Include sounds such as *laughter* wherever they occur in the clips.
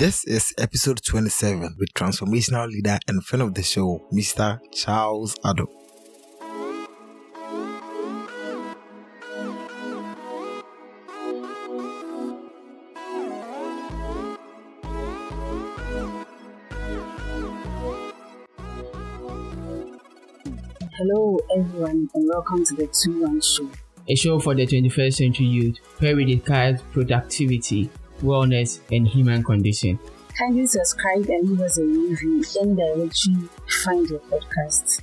This is episode 27 with transformational leader and friend of the show, Mr. Charles Addo. Hello, everyone, and welcome to the 2 1 Show. A show for the 21st century youth where we discuss productivity, wellness, and human condition. Kindly subscribe and leave us a review in the directory find your podcast.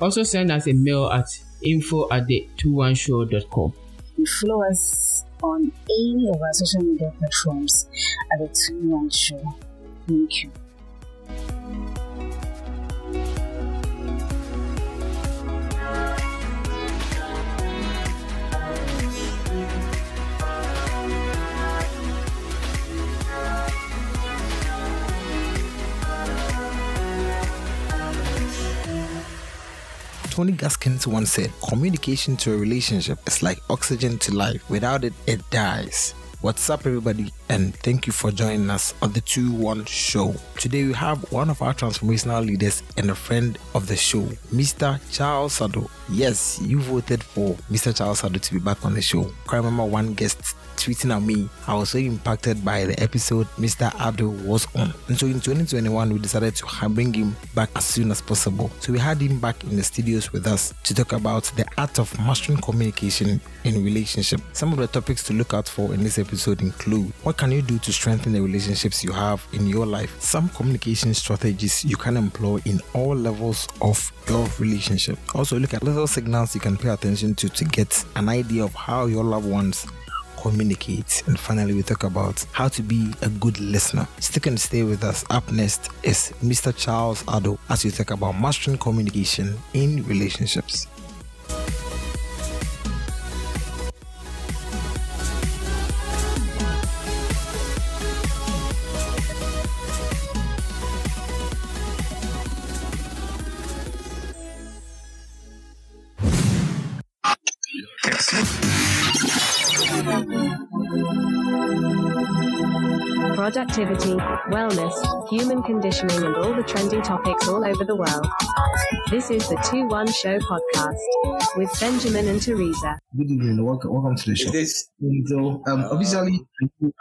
Also, send us a mail at info at the 21show.com. And follow us on any of our social media platforms at the 2 1 Show. Thank you. Tony Gaskins once said, Communication to a relationship is like oxygen to life. Without it, it dies. What's up, everybody? And thank you for joining us on the 2 1 show. Today, we have one of our transformational leaders and a friend of the show, Mr. Charles Addo. Yes, you voted for Mr. Charles Addo to be back on the show. I remember one guest tweeting at me. I was so impacted by the episode Mr. Abdul was on. And so in 2021, we decided to bring him back as soon as possible. So we had him back in the studios with us to talk about the art of mastering communication in relationship. Some of the topics to look out for in this episode include what can you do to strengthen the relationships you have in your life? Some communication strategies you can employ in all levels of your relationship. Also look at little signals you can pay attention to to get an idea of how your loved ones communicate. And finally, we talk about how to be a good listener. Stick and stay with us. Up next is Mr. Charles Addo as we talk about mastering communication in relationships. Productivity, wellness, human conditioning, and all the trendy topics all over the world. This is the 2 1 Show podcast with Benjamin and Teresa. Good evening, welcome, welcome to the show. This, So, um, officially,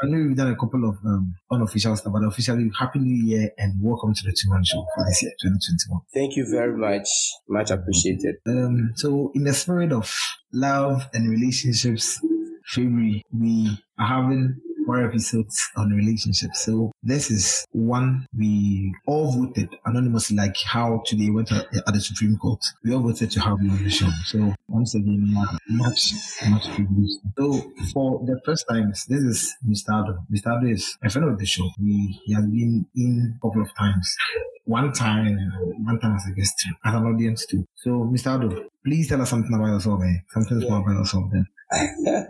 I know we've done a couple of um, unofficial stuff, but officially, Happy New Year and welcome to the 2 1 Show for this year, 2021. thank you very much. Much appreciated. Um, so, in the spirit of love and relationships, February, we are having four episodes on relationships. So, this is one we all voted anonymously, like how today went to, at the Supreme Court. We all voted to have you on the show. So, once again, much, much privilege. So, for the first time, this is Mr. Addo. Mr. Addo is a friend of the show. He has been in a couple of times one time, one time as a guest, as an audience too. So, Mr. Addo, please tell us something about yourself, eh? Something Yeah. about yourself then. *laughs*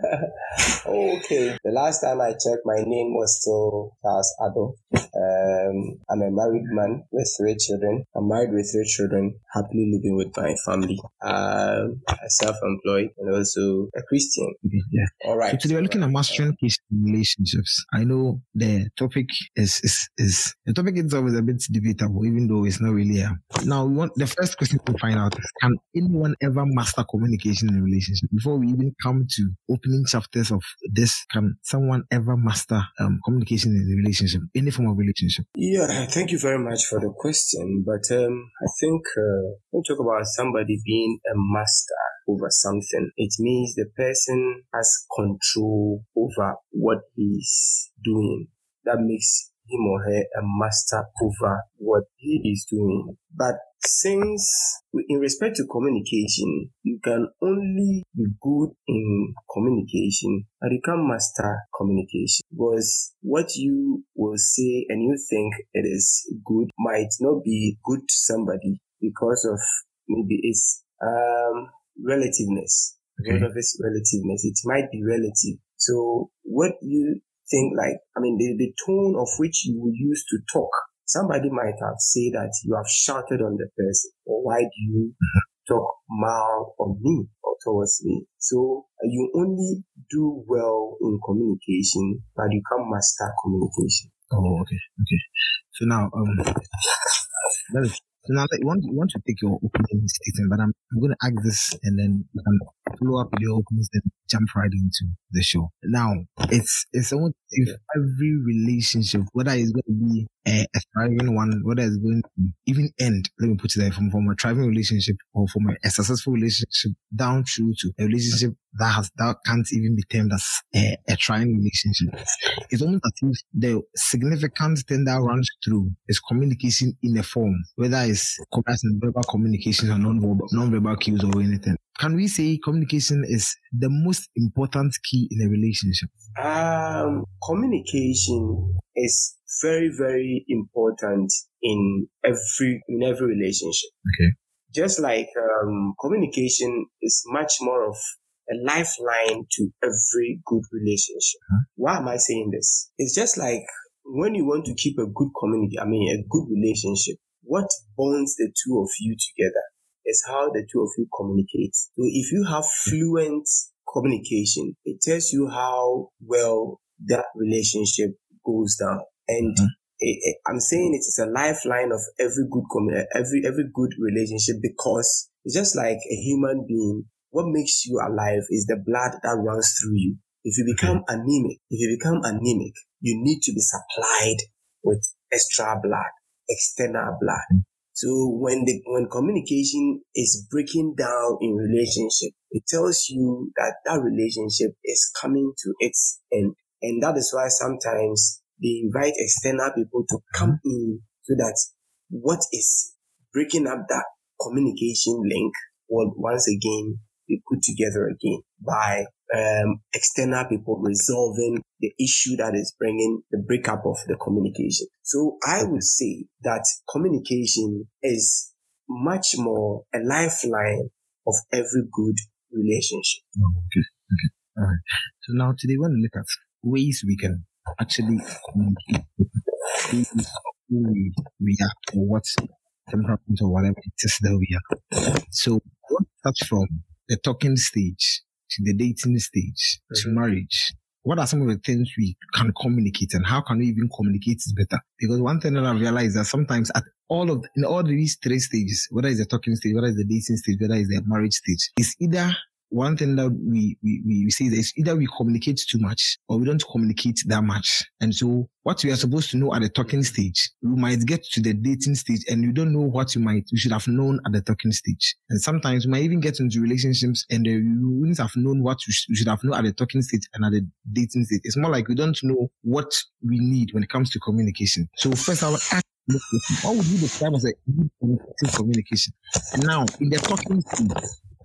okay. The last time I checked, my name was still Charles Addo. Um, I'm a married man with three children. I'm married with three children, happily living with my family. Um, I'm self-employed and also a Christian. Yeah. All right. So today we're looking at mastering in relationships. I know the topic is is is the topic itself is a bit debatable, even though it's not really. A, now we want the first question to find out is can anyone ever master communication in a relationship? Before we even come to opening chapters of this, can someone ever master um, communication in a relationship, any form of relationship? Yeah, thank you very much for the question. But um, I think uh, when talk about somebody being a master over something, it means the person has control over what he's doing. That makes him or her a master over what he is doing. But since in respect to communication, you can only be good in communication and you can master communication because what you will say and you think it is good might not be good to somebody because of maybe its um, relativeness. Because of its relativeness, it might be relative. So what you think like, I mean, the, the tone of which you will use to talk. Somebody might have said that you have shouted on the person, or why do you talk mal on me or towards me? So uh, you only do well in communication, but you can't master communication. Oh, okay, okay. So now, um, that is so now, like, want, you want to take your opening statement, but I'm, I'm going to ask this and then you can follow up with your opening statement, jump right into the show. Now, it's, it's almost if every relationship, whether it's going to be a, a thriving one, whether it's going to even end, let me put it there, from, from a thriving relationship or from a, a successful relationship down through to a relationship that has, that can't even be termed as a, a trying relationship. It's almost as if the significant thing that runs through is communication in a form, whether it's verbal communication or non-verbal, non-verbal cues or anything. Can we say communication is the most important key in a relationship? Um, communication is very, very important in every in every relationship. Okay. Just like um, communication is much more of a lifeline to every good relationship. Huh? Why am I saying this? It's just like when you want to keep a good community, I mean, a good relationship, what bonds the two of you together is how the two of you communicate. So if you have fluent communication, it tells you how well that relationship goes down. And Mhm. it, it- I'm saying it is a lifeline of every good every every good relationship because it's just like a human being. What makes you alive is the blood that runs through you. If you become anemic, if you become anemic, you need to be supplied with extra blood, external blood. So when the when communication is breaking down in relationship, it tells you that that relationship is coming to its end, and that is why sometimes they invite external people to come mm-hmm. in so that what is breaking up that communication link will once again be put together again by um, external people resolving the issue that is bringing the breakup of the communication. So I would say that communication is much more a lifeline of every good relationship. Oh, okay. Okay. All right. So now today we're going to look at ways we can actually communicate with who who we, we are or what temperament or whatever it is that we are. So what starts from the talking stage to the dating stage to Mhm. marriage. What are some of the things we can communicate and how can we even communicate it better? Because one thing that I realized is that sometimes at all of in all these three stages, whether it's the talking stage, whether it's the dating stage, whether it's the marriage stage, it's either one thing that we, we, we say is either we communicate too much or we don't communicate that much. And so what we are supposed to know at the talking stage, we might get to the dating stage and you don't know what you might, you should have known at the talking stage. And sometimes we might even get into relationships and you wouldn't have known what you, sh- you should have known at the talking stage and at the dating stage. It's more like we don't know what we need when it comes to communication. So first I would ask what would you describe as a communication? Now, in the talking stage,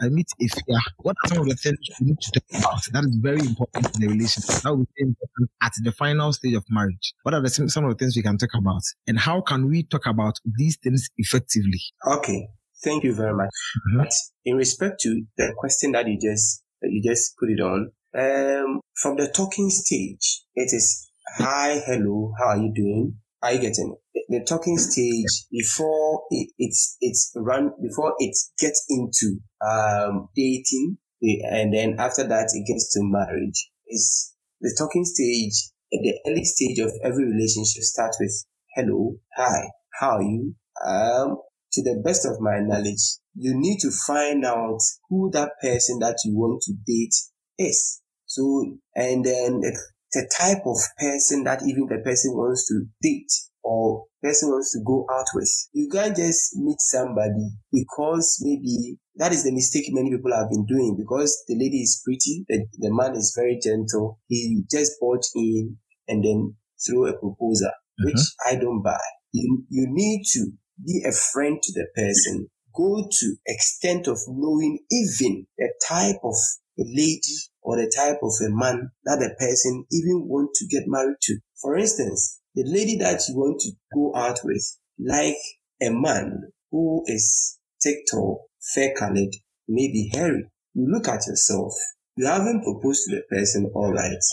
I meet if yeah, what are some of the things we need to talk about? That is very important in the relationship. That would be important at the final stage of marriage. What are the some some of the things we can talk about? And how can we talk about these things effectively? Okay. Thank you very much. Mhm. But in respect to the question that you just that you just put it on, um, from the talking stage, it is hi, hello, how are you doing? Are you getting it? The, talking stage before it, it's it's run before it gets into um dating, and then after that it gets to marriage. Is the talking stage at the early stage of every relationship starts with hello, hi, how are you? Um, to the best of my knowledge, you need to find out who that person that you want to date is. So, and then the, the type of person that even the person wants to date or person wants to go out with. You can't just meet somebody because maybe that is the mistake many people have been doing because the lady is pretty, the, the man is very gentle. He just bought in and then threw a proposal, mm-hmm. which I don't buy. You, you need to be a friend to the person. Go to extent of knowing even the type of a lady or the type of a man that the person even want to get married to. For instance, the lady that you want to go out with, like a man who is thick tall, fair colored, maybe hairy. You look at yourself. You haven't proposed to the person, all right,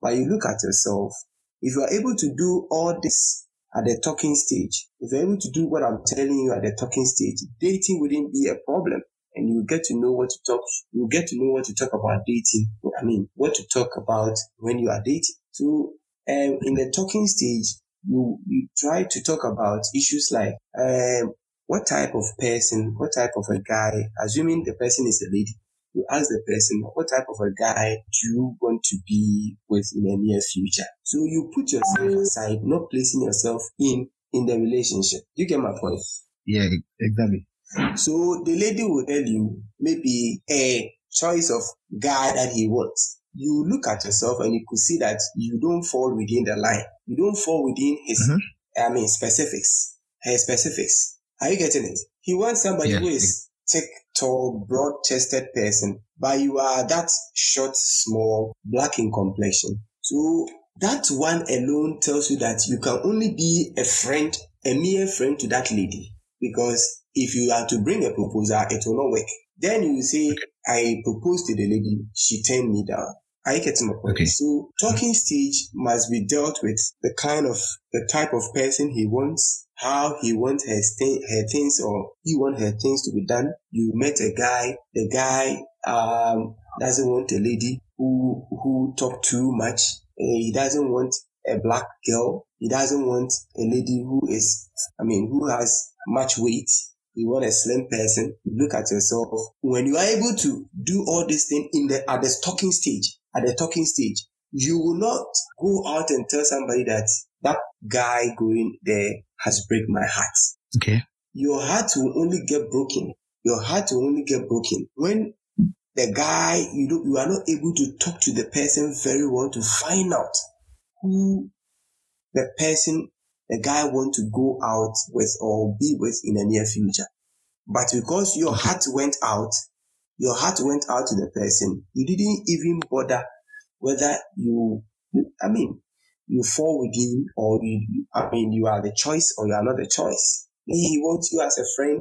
but you look at yourself. If you are able to do all this at the talking stage, if you're able to do what I'm telling you at the talking stage, dating wouldn't be a problem. And you get to know what to talk, you get to know what to talk about dating. I mean, what to talk about when you are dating. So, um, in the talking stage, you you try to talk about issues like um, what type of person, what type of a guy, assuming the person is a lady, you ask the person, what type of a guy do you want to be with in the near future? So you put yourself aside, not placing yourself in in the relationship. You get my point? Yeah, exactly. So the lady will tell you maybe a choice of guy that he wants. You look at yourself and you could see that you don't fall within the line. You don't fall within his, mm-hmm. I mean, specifics, her specifics. Are you getting it? He wants somebody Yeah. who is thick, tall, broad-chested person, but you are that short, small, black in complexion. So that one alone tells you that you can only be a friend, a mere friend to that lady. Because if you are to bring a proposal, it will not work. Then you say, I proposed to the lady, she turned me down. Are you getting my point? Okay. So talking stage must be dealt with the kind of, the type of person he wants, how he wants her, th- her things or he want her things to be done. You met a guy, the guy, um, doesn't want a lady who, who talk too much. Eh, He doesn't want a black girl. He doesn't want a lady who is, I mean, who has much weight. You want a slim person. Look at yourself. When you are able to do all these things in the at the talking stage, at the talking stage, you will not go out and tell somebody that that guy going there has break my heart. Okay. Your heart will only get broken. Your heart will only get broken when the guy you do you are not able to talk to the person very well to find out who the person the guy want to go out with or be with in the near future. But because your heart went out, your heart went out to the person, you didn't even bother whether you, I mean, you fall with him or you, I mean, you are the choice or you are not the choice. Maybe he wants you as a friend,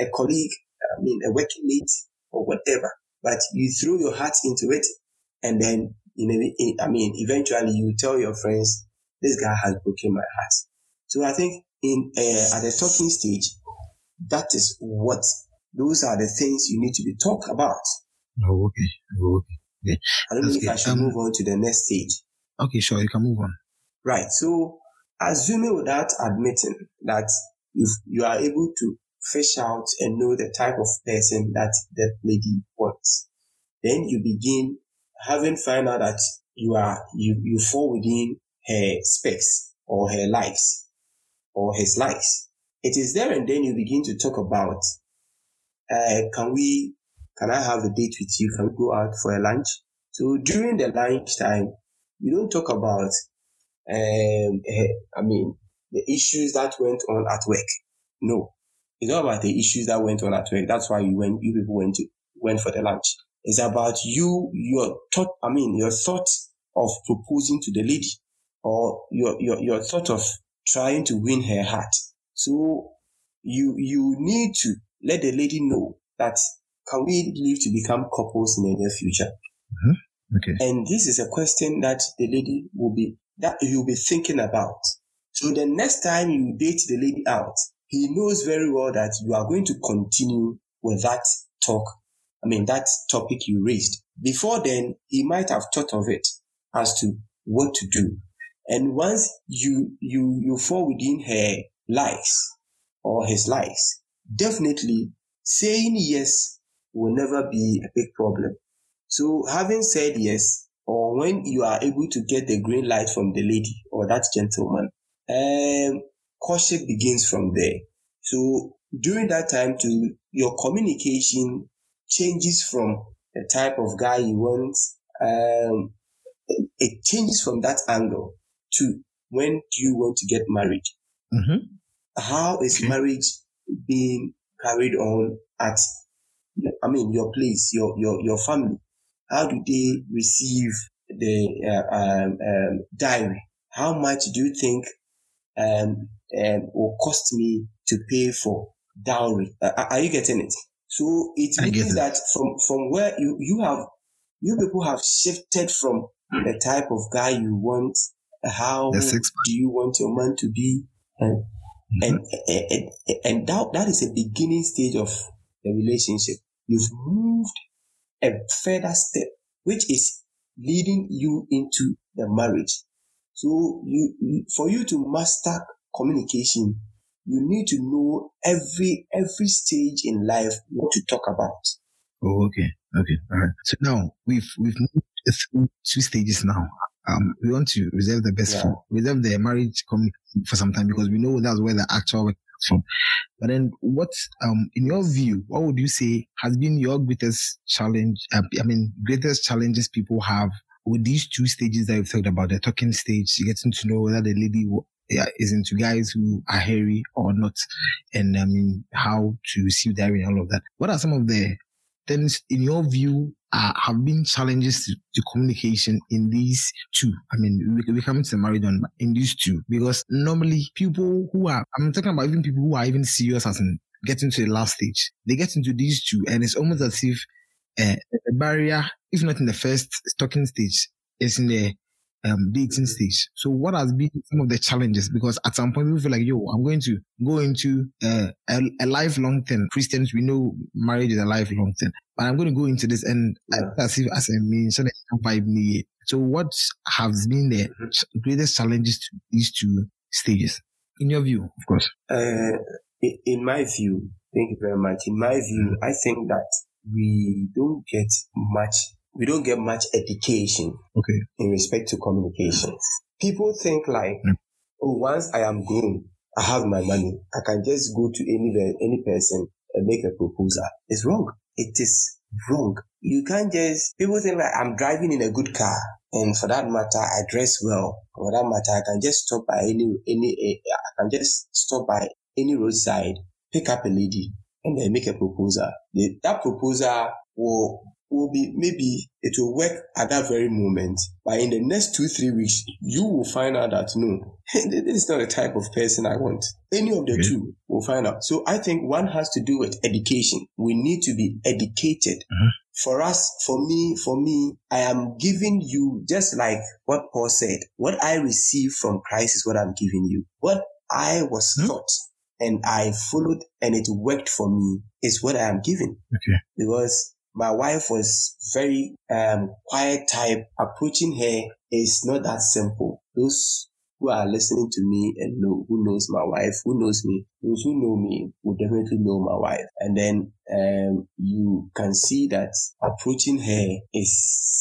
a colleague, I mean, a working mate or whatever. But you throw your heart into it and then, in I mean, eventually you tell your friends, this guy has broken my heart. So I think in uh, at the talking stage, that is what those are the things you need to be talked about. Oh, okay. Oh, okay. I don't know if I should Um, move on to the next stage. Okay, sure. You can move on. Right. So assuming without admitting that if you are able to fish out and know the type of person that that lady wants, then you begin having found out that you are you, you fall within her specs or her likes or his likes. It is there and then you begin to talk about uh, can we can I have a date with you? Can we go out for a lunch? So during the lunch time, you don't talk about um, eh, I mean, the issues that went on at work. No, it's not about the issues that went on at work. That's why you went, you people went to, went for the lunch. It's about you, your thought, I mean, your thought of proposing to the lady or your, your, your thought of trying to win her heart. So you, you need to let the lady know that can we live to become couples in the near future? Mm-hmm. Okay. And this is a question that the lady will be, that you'll be thinking about. So the next time you date the lady out, he knows very well that you are going to continue with that talk. I mean, that topic you raised. Before then, he might have thought of it as to what to do. And once you, you, you fall within her likes or his likes, definitely saying yes will never be a big problem. So having said yes, or when you are able to get the green light from the lady or that gentleman, um, courtship begins from there. So during that time to your communication changes from the type of guy you want. Um, it, it changes from that angle to when do you want to get married? Mm-hmm. How is Okay. marriage being carried on at, I mean, your place, your, your, your family? How do they receive the uh, um, um, diary? How much do you think um, um, will cost me to pay for dowry? Uh, are- are you getting it? So it means that from from where you you have you people have shifted from the type of guy you want. How do you want your man to be? Mm-hmm. And and, and, and that, that is a beginning stage of the relationship. You've moved a further step, which is leading you into the marriage. So you, you for you to master communication, you need to know every every stage in life what to talk about. Oh, okay, okay, all right. So now we've we've moved through two stages now. Um, we want to reserve the best Yeah. for reserve the marriage communication for some time because we know that's where the actual work comes from. But then, what um in your view, what would you say has been your greatest challenge? Uh, I mean, greatest challenges people have with these two stages that we've talked about: the talking stage, getting to know whether the lady is into guys who are hairy or not, and I mean how to receive diary and all of that. What are some of the things in your view uh, have been challenges to, to communication in these two? I mean, we, we come to married one in these two because normally people who are, I'm talking about even people who are even serious as in getting to the last stage, they get into these two and it's almost as if uh, barrier, if not in the first talking stage, is in the um, dating stage. So what has been some of the challenges? Because at some point we feel like, yo, I'm going to go into uh, a, a lifelong thing. Christians, we know marriage is a lifelong thing, but I'm going to go into this and I Yeah. as if as a means so that I can vibe me. So what has been the Mhm. greatest challenges to these two stages? In your view, of course. Uh, in, in my view, thank you very much. In my view, I think that we don't get much, we don't get much education Okay. in respect to communication. People think like, Mm. oh, once I am grown, I have my money, I can just go to any any person and make a proposal. It's wrong. It is wrong. You can't just. People think like I'm driving in a good car, and for that matter, I dress well. For that matter, I can just stop by any any. eh, I can just stop by any roadside, pick up a lady, and then make a proposal. The, that proposal will will be maybe it will work at that very moment, but in the next two three weeks, you will find out that no, *laughs* this is not the type of person I want. Any of the Okay. two will find out. So I think one has to do with education. We need to be educated. Mhm. For us, for me, for me, I am giving you just like what Paul said. What I receive from Christ is what I'm giving you. What I was Hmm. taught and I followed and it worked for me is what I am giving Okay. because my wife was very um, quiet type. Approaching her is not that simple. Those who are listening to me and know who knows my wife, who knows me, those who know me will definitely know my wife. And then um, you can see that approaching her is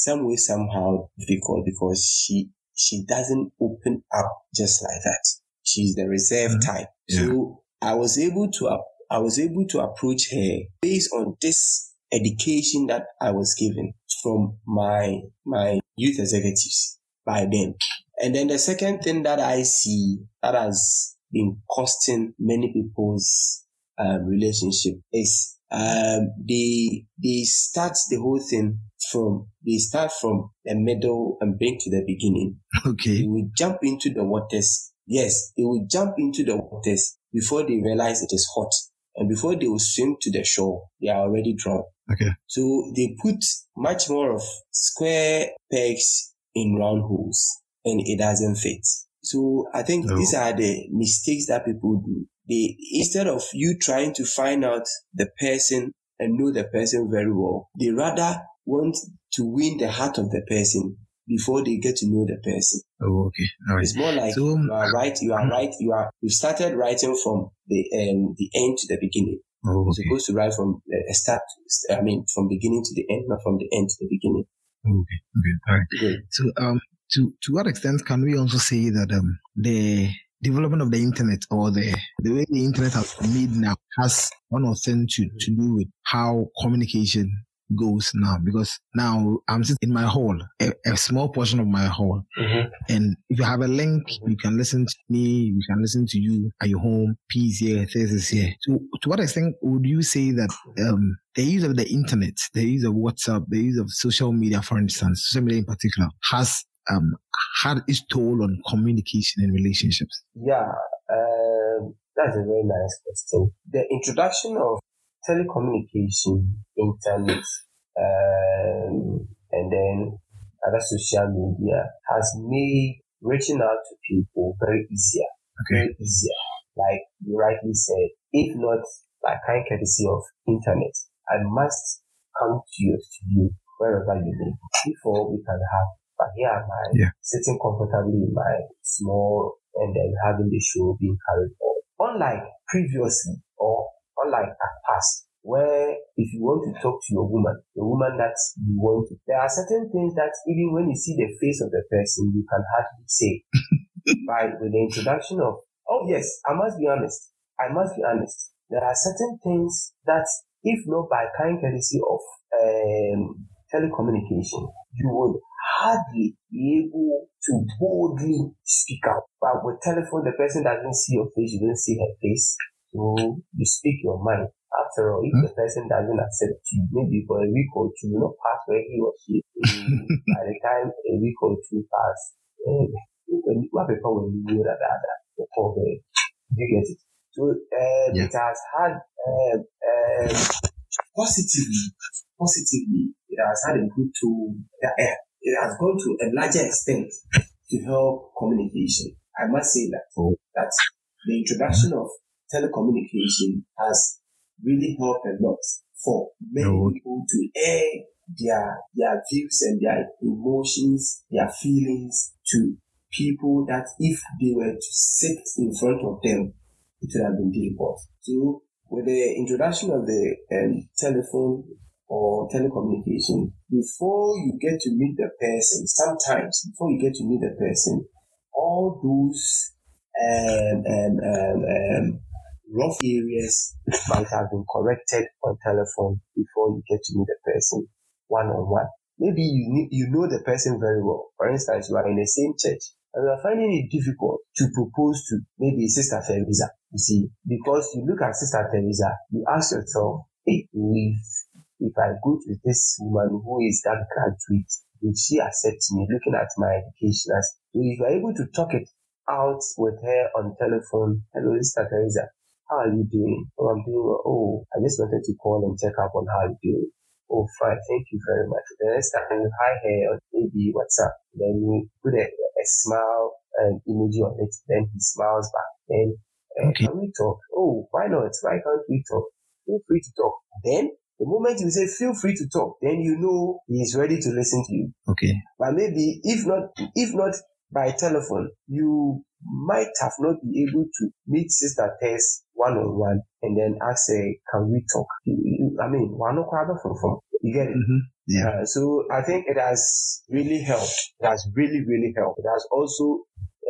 some way somehow difficult because she she doesn't open up just like that. She's the reserve Mhm. type. Yeah. So I was able to I was able to approach her based on this education that I was given from my my youth executives by then. And then the second thing that I see that has been costing many people's um, relationship is um, they they start the whole thing from they start from the middle and bring to the beginning. Okay. They will jump into the waters. Yes, they will jump into the waters before they realize it is hot. And before they will swim to the shore, they are already drowned. Okay. So they put much more of square pegs in round holes and it doesn't fit. So I think No. these are the mistakes that people do. They, instead of you trying to find out the person and know the person very well, they rather want to win the heart of the person before they get to know the person. Oh, okay. All right. It's more like So, you are right, you are right, you are, you started writing from the, um, the end to the beginning. Oh, okay. supposed to write from the start, I mean, from beginning to the end, not from the end to the beginning. Okay. Okay. All right. Good. So, um, to to what extent can we also say that um the development of the internet or the the way the internet has made now has one or thing to to do with how communication goes now because now I'm sitting in my hall, a, a small portion of my hall, and if you have a link, you can listen to me, you can listen to you at your home, peace here, this is here. So to what extent would you say that um, the use of the internet, the use of WhatsApp, the use of social media, for instance, social media in particular, has um, had its toll on communication and relationships? Yeah, um, that's a very nice question. The introduction of telecommunication, internet, um, and then other social media has made reaching out to people very easier. Okay. Very easier. Like you rightly said, if not by kind courtesy of internet, I must come to your studio wherever you live before we can have But here am I, Yeah. sitting comfortably in my small and then having the show being carried on. Unlike previously or unlike at past, where if you want to talk to your woman, the woman that you want to, there are certain things that even when you see the face of the person, you can hardly say. *laughs* By with the introduction of, oh yes, I must be honest. I must be honest. There are certain things that, if not by kind courtesy of um, telecommunication, you would hardly be able to boldly speak out. But with telephone, the person doesn't see your face, you don't see her face. So you speak your mind. After all, if the person doesn't accept you, maybe for a week or two, you know, pass where he or she, *laughs* by the time a week or two pass, eh, when what people you know that that that the you get it. So um, Yeah. it has had um, positively, positively, it has had a good tool. uh, uh, It has gone to a larger extent to help communication. I must say that Oh. that the introduction of telecommunication has really helped a lot for many Oh. people to air their their views and their emotions, their feelings to people that if they were to sit in front of them, it would have been difficult. So with the introduction of the um, telephone or telecommunication, before you get to meet the person, sometimes before you get to meet the person, all those um, um, um, um, rough areas might have been corrected on telephone before you get to meet the person one on one. Maybe you you know the person very well. For instance, you are in the same church and you are finding it difficult to propose to maybe Sister Teresa. You see, because you look at Sister Teresa, you ask yourself, hey, if if I go to this woman who is that graduate, will she accept me looking at my education as so if you are able to talk it out with her on telephone, hello Sister Teresa, how are you doing? Oh, I'm doing well. Oh, I just wanted to call and check up on how you're doing. Oh, fine. Thank you very much. The next time you hi her on maybe WhatsApp, then you put a, a smile and emoji on it. Then he smiles back. Then, uh, Okay. can we talk? Oh, why not? Why can't we talk? Feel free to talk. Then, the moment you say feel free to talk, then you know he is ready to listen to you. Okay. But maybe if not, if not by telephone, you might have not been able to meet Sister Tess one on one and then ask her, can we talk? I mean, one from. You get it? Mm-hmm. Yeah. Uh, so I think it has really helped. It has really, really helped. It has also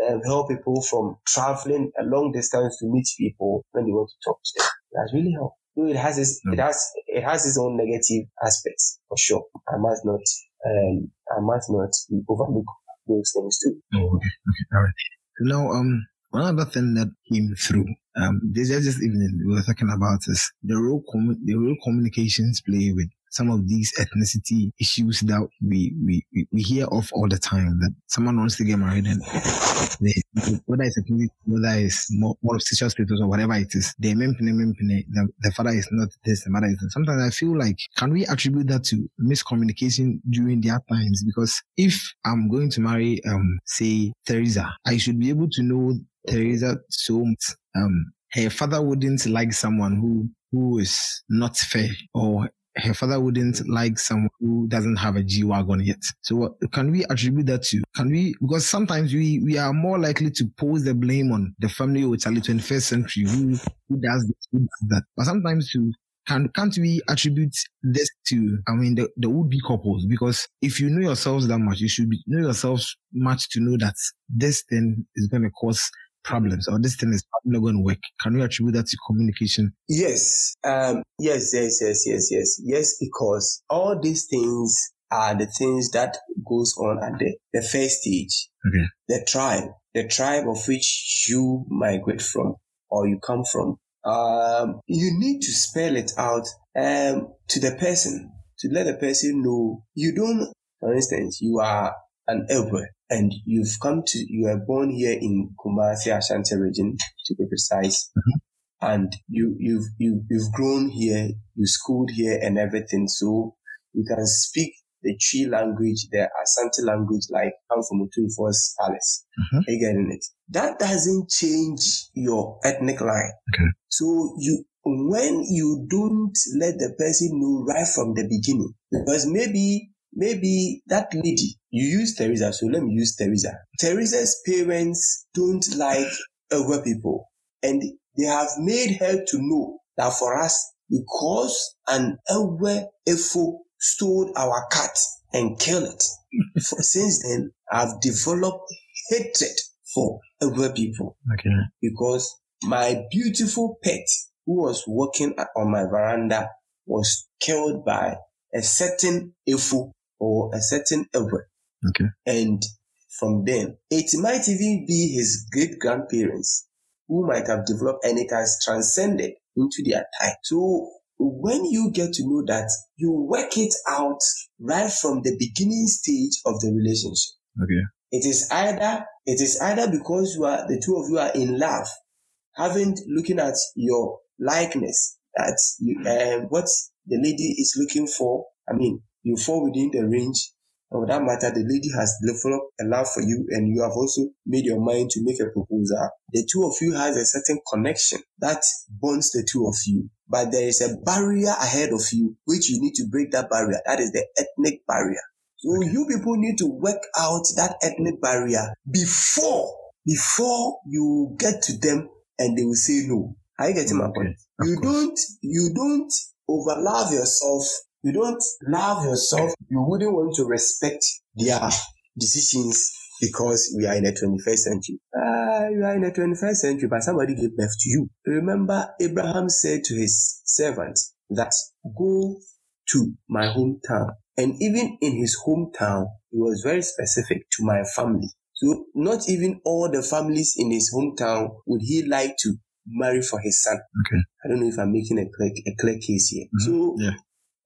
um, helped people from traveling a long distance to meet people when they want to talk to them. It has really helped. Though it has its, it has, it has its own negative aspects for sure. I must not, um, I must not overlook those things too. Oh, okay. Okay. All right. So now, um, one other thing that came through, um, this just this evening we were talking about is the role commu- the role communications play with some of these ethnicity issues that we, we, we, hear of all the time that someone wants to get married and they, whether it's ethnicity, whether it's more, of social status or whatever it is, the, mempene, mempene, the, the father is not this, the mother is this. Sometimes I feel like, can we attribute that to miscommunication during their times? Because if I'm going to marry, um, say, Teresa, I should be able to know Teresa so. Um, her father wouldn't like someone who, who is not fair or her father wouldn't like someone who doesn't have a G wagon yet. So what, can we attribute that to? Can we, because sometimes we, we are more likely to pose the blame on the family or Charlie 21st century who, who does this, who does that. But sometimes to, can, can't we attribute this to, I mean, the, the would-be couples? Because if you know yourselves that much, you should be, know yourselves much to know that this thing is going to cause problems or this thing is not going to work. Can we attribute that to communication? Yes, um, yes, yes, yes, yes, yes, yes, because all these things are the things that goes on at the, the first stage. Okay. The tribe, the tribe of which you migrate from or you come from. Um, you need to spell it out, um, to the person to let the person know you don't, for instance, you are an Elber and you've come to, you are born here in Kumasi, Ashanti region, to be precise and you you've you, you've grown here, you schooled here and everything, so you can speak the Twi language, the Asante language, like I'm from Otumfuo's palace. Mhm. Are you getting it? That doesn't change your ethnic line. Okay. So you when you don't let the person know right from the beginning, because maybe maybe that lady, you use Teresa, so let me use Teresa. Teresa's parents don't like Ewe people, and they have made her to know that for us, because an Ewe Efo stole our cat and killed it. *laughs* Since then, I've developed hatred for Ewe people Okay. because my beautiful pet who was walking on my veranda was killed by a certain Efo or a certain Ewe. Okay. And from then, it might even be his great grandparents who might have developed and it has transcended into their time. So when you get to know that, you work it out right from the beginning stage of the relationship. Okay. It is either it is either because you are the two of you are in love, having looking at your likeness that you um, what the lady is looking for. I mean, you fall within the range, and for that matter, the lady has developed a love for you, and you have also made your mind to make a proposal. The two of you has a certain connection that bonds the two of you, but there is a barrier ahead of you which you need to break that barrier. That is the ethnic barrier. So you people need to work out that ethnic barrier before before you get to them and they will say no. Are you getting my point? of You course. don't you don't overlove yourself. You don't love yourself. You wouldn't want to respect their decisions because we are in the 21st century. Ah, you are in the 21st century, but somebody gave birth to you. Remember, Abraham said to his servant that go to my hometown. And even in his hometown, he was very specific to my family. So not even all the families in his hometown would he like to marry for his son. Okay. I don't know if I'm making a clear, a clear case here. Mhm. So Yeah.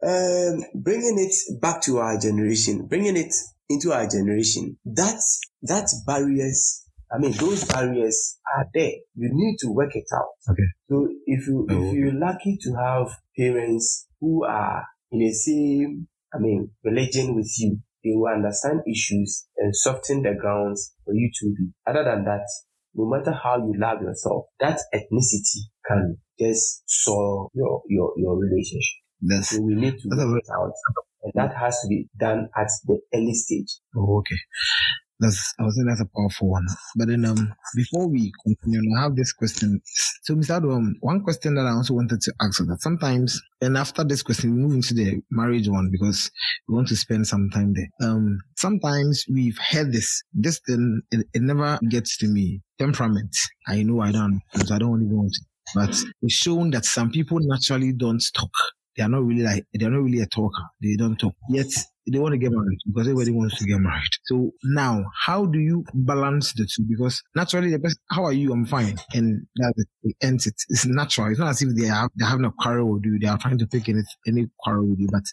Um, bringing it back to our generation, bringing it into our generation, that that barriers. I mean, those barriers are there. You need to work it out. Okay. So if you if you're lucky to have parents who are in the same, I mean, religion with you, they will understand issues and soften the grounds for you to be. Other than that, no matter how you love yourself, that ethnicity can just soil your your your relationship. That's So we need to That's a work out. And that has to be done at the early stage. oh, okay. That's I was saying that's a powerful one. But then um before we continue, I have this question. So Mr. Adam, one question that I also wanted to ask is that sometimes and after this question we move into the marriage one because we want to spend some time there. Um sometimes we've heard this. This thing it, it never gets to me. Temperament. I know I don't so I don't even want to. But it's shown that some people naturally don't talk. They are not really like they're not really a talker. They don't talk. Yet they want to get married because everybody wants to get married. So now, how do you balance the two? Because naturally, the person, how are you? I'm fine, and that's it. Ends it. It's natural. It's not as if they have they're having a quarrel with you. They are trying to pick any any quarrel with you, but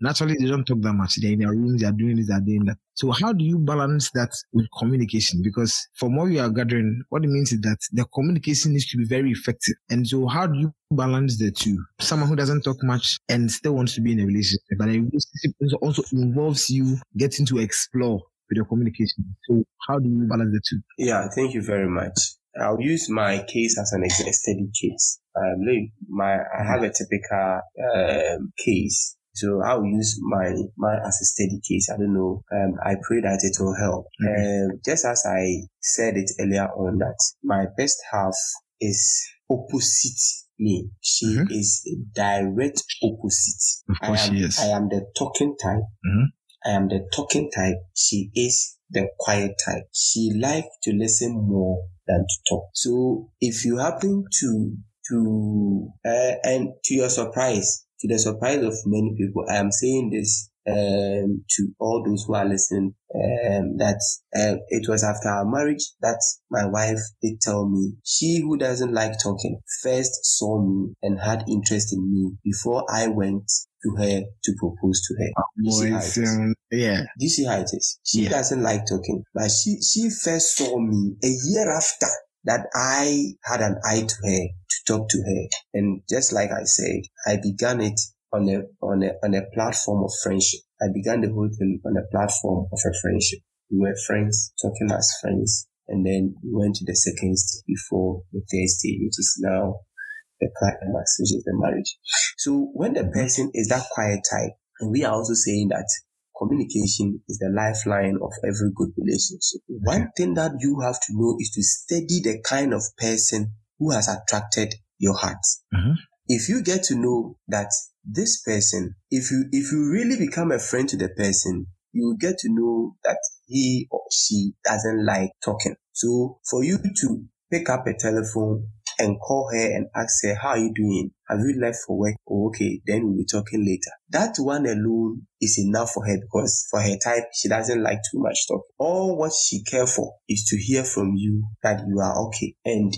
naturally they don't talk that much. They're in their rooms. They are doing this. They are doing that. So how do you balance that with communication? Because from what we are gathering, what it means is that the communication needs to be very effective. And so how do you balance the two? Someone who doesn't talk much and still wants to be in a relationship, but a relationship also involves you getting to explore with your communication. So how do you balance the two? Yeah, thank you very much. I'll use my case as an ex- a steady case. Um, my I have a typical um, case, so I'll use my my as a steady case. I don't know. Um, I pray that it will help. Um, just as I said it earlier on, that my best half is opposite me. She Mhm. is a direct opposite. Of course I am, she is. I am the talking type. Mhm. I am the talking type. She is the quiet type. She likes to listen more than to talk. So if you happen to to uh, and to your surprise, to the surprise of many people, I am saying this um, to all those who are listening um, that uh, it was after our marriage that my wife did tell me she who doesn't like talking first saw me and had interest in me before I went to her to propose to her. You see how it Boys, um, yeah. Do you see how it is? She Yeah. doesn't like talking, but she, she first saw me a year after that I had an eye to her to talk to her. And just like I said, I began it on a, on a, on a platform of friendship. I began the whole thing on a platform of a friendship. We were friends, talking as friends. And then we went to the second stage before the third stage, which is now the climax, which is the marriage. So when the person is that quiet type, and we are also saying that communication is the lifeline of every good relationship. One thing that you have to know is to study the kind of person who has attracted your heart. Mhm. If you get to know that this person, if you if you really become a friend to the person, you will get to know that he or she doesn't like talking. So for you to pick up a telephone and call her and ask her, how are you doing? Have you left for work? Oh, okay, then we'll be talking later. That one alone is enough for her because for her type, she doesn't like too much talk. All what she care for is to hear from you that you are okay. And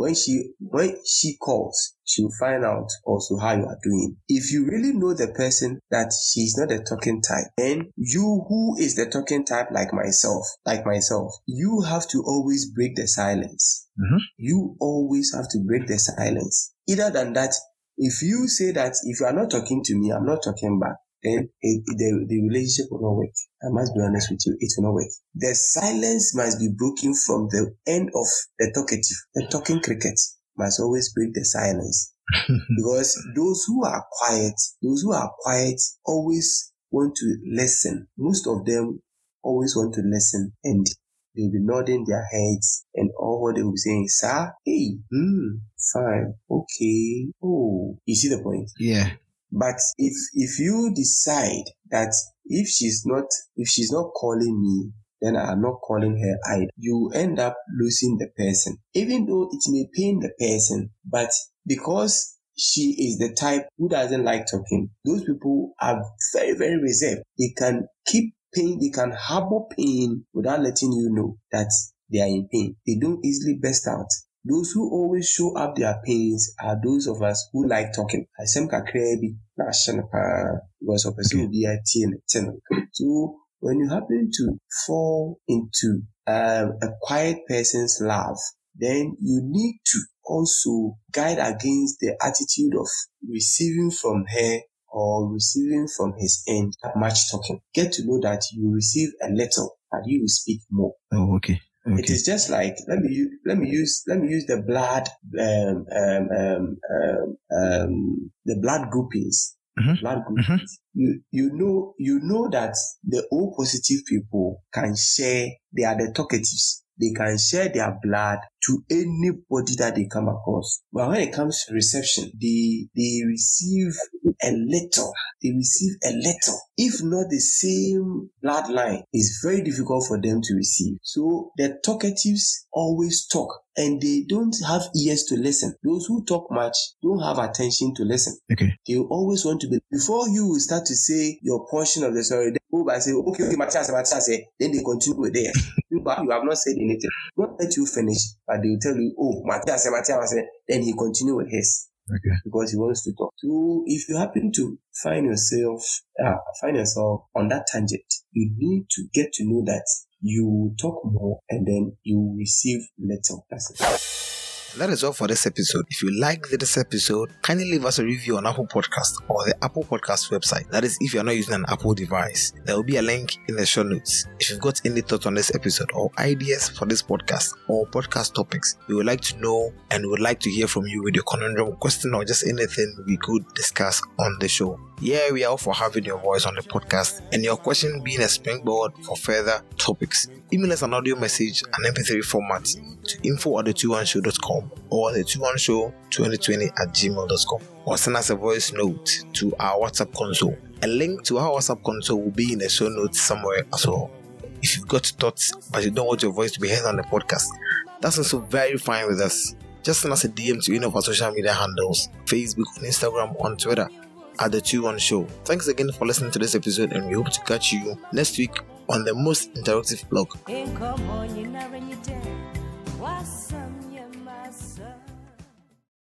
when she when she calls, she will find out also how you are doing. If you really know the person that she's not a talking type, then you who is the talking type like myself, like myself, you have to always break the silence. Mhm. You always have to break the silence. Either than that, if you say that if you are not talking to me, I'm not talking back, then it, the, the relationship will not work. I must be honest with you, it will not work. The silence must be broken from the end of the talkative. The talking cricket must always break the silence. *laughs* because those who are quiet, those who are quiet always want to listen. Most of them always want to listen and they'll be nodding their heads and all what they will be saying, sir, hey, hmm, fine, okay, oh, you see the point? Yeah. But if if you decide that if she's not if she's not calling me, then I'm not calling her either, you end up losing the person. Even though it may pain the person, but because she is the type who doesn't like talking, those people are very, very reserved. They can keep pain, they can harbor pain without letting you know that they are in pain. They don't easily burst out. Those who always show up their pains are those of us who like talking. Asɛm kakra bi na ahyɛ no paa because ɔpɛ sɛ obi te no. So when you happen to fall into um, a quiet person's love, then you need to also guide against the attitude of receiving from her or receiving from his end much talking. Get to know that you receive a little, but you will speak more. Oh, okay. It Okay. is just like let me let me use let me use the blood um um um um, um the blood groupings. Mhm. Blood groupings. You you know you know that the O positive people can share. They are the talkatives. They can share their blood to anybody that they come across. But when it comes to reception, they they receive a little. They receive a little. If not the same bloodline, it's very difficult for them to receive. So the talkatives always talk and they don't have ears to listen. Those who talk much don't have attention to listen. Okay. They always want to be before you will start to say your portion of the story. They go by say, okay, okay, Matthias, Matthias, eh," then they continue with. But *laughs* you have not said anything. Not let you finish, but they will tell you, oh, Matthias, Matthias, eh," then he continue with his Okay. because he wants to talk. So if you happen to find yourself uh, find yourself on that tangent, you need to get to know that you talk more and then you receive little. That's it. That is all for this episode. If you liked this episode, kindly leave us a review on Apple Podcast or the Apple Podcast website. That is, if you're not using an Apple device, there will be a link in the show notes. If you've got any thoughts on this episode or ideas for this podcast or podcast topics we would like to know and would like to hear from you with your conundrum question or just anything we could discuss on the show. Yeah, we are all for having your voice on the podcast and your question being a springboard for further topics. Email us an audio message and MP3 format to info at the21show.com or the 21show 2020 at gmail.com or send us a voice note to our WhatsApp console. A link to our WhatsApp console will be in the show notes somewhere as well. If you've got thoughts but you don't want your voice to be heard on the podcast, that's also very fine with us. Just send us a DM to any of our social media handles Facebook, Instagram, on Twitter at the 21 Show. Thanks again for listening to this episode, and we hope to catch you next week on the most interactive blog.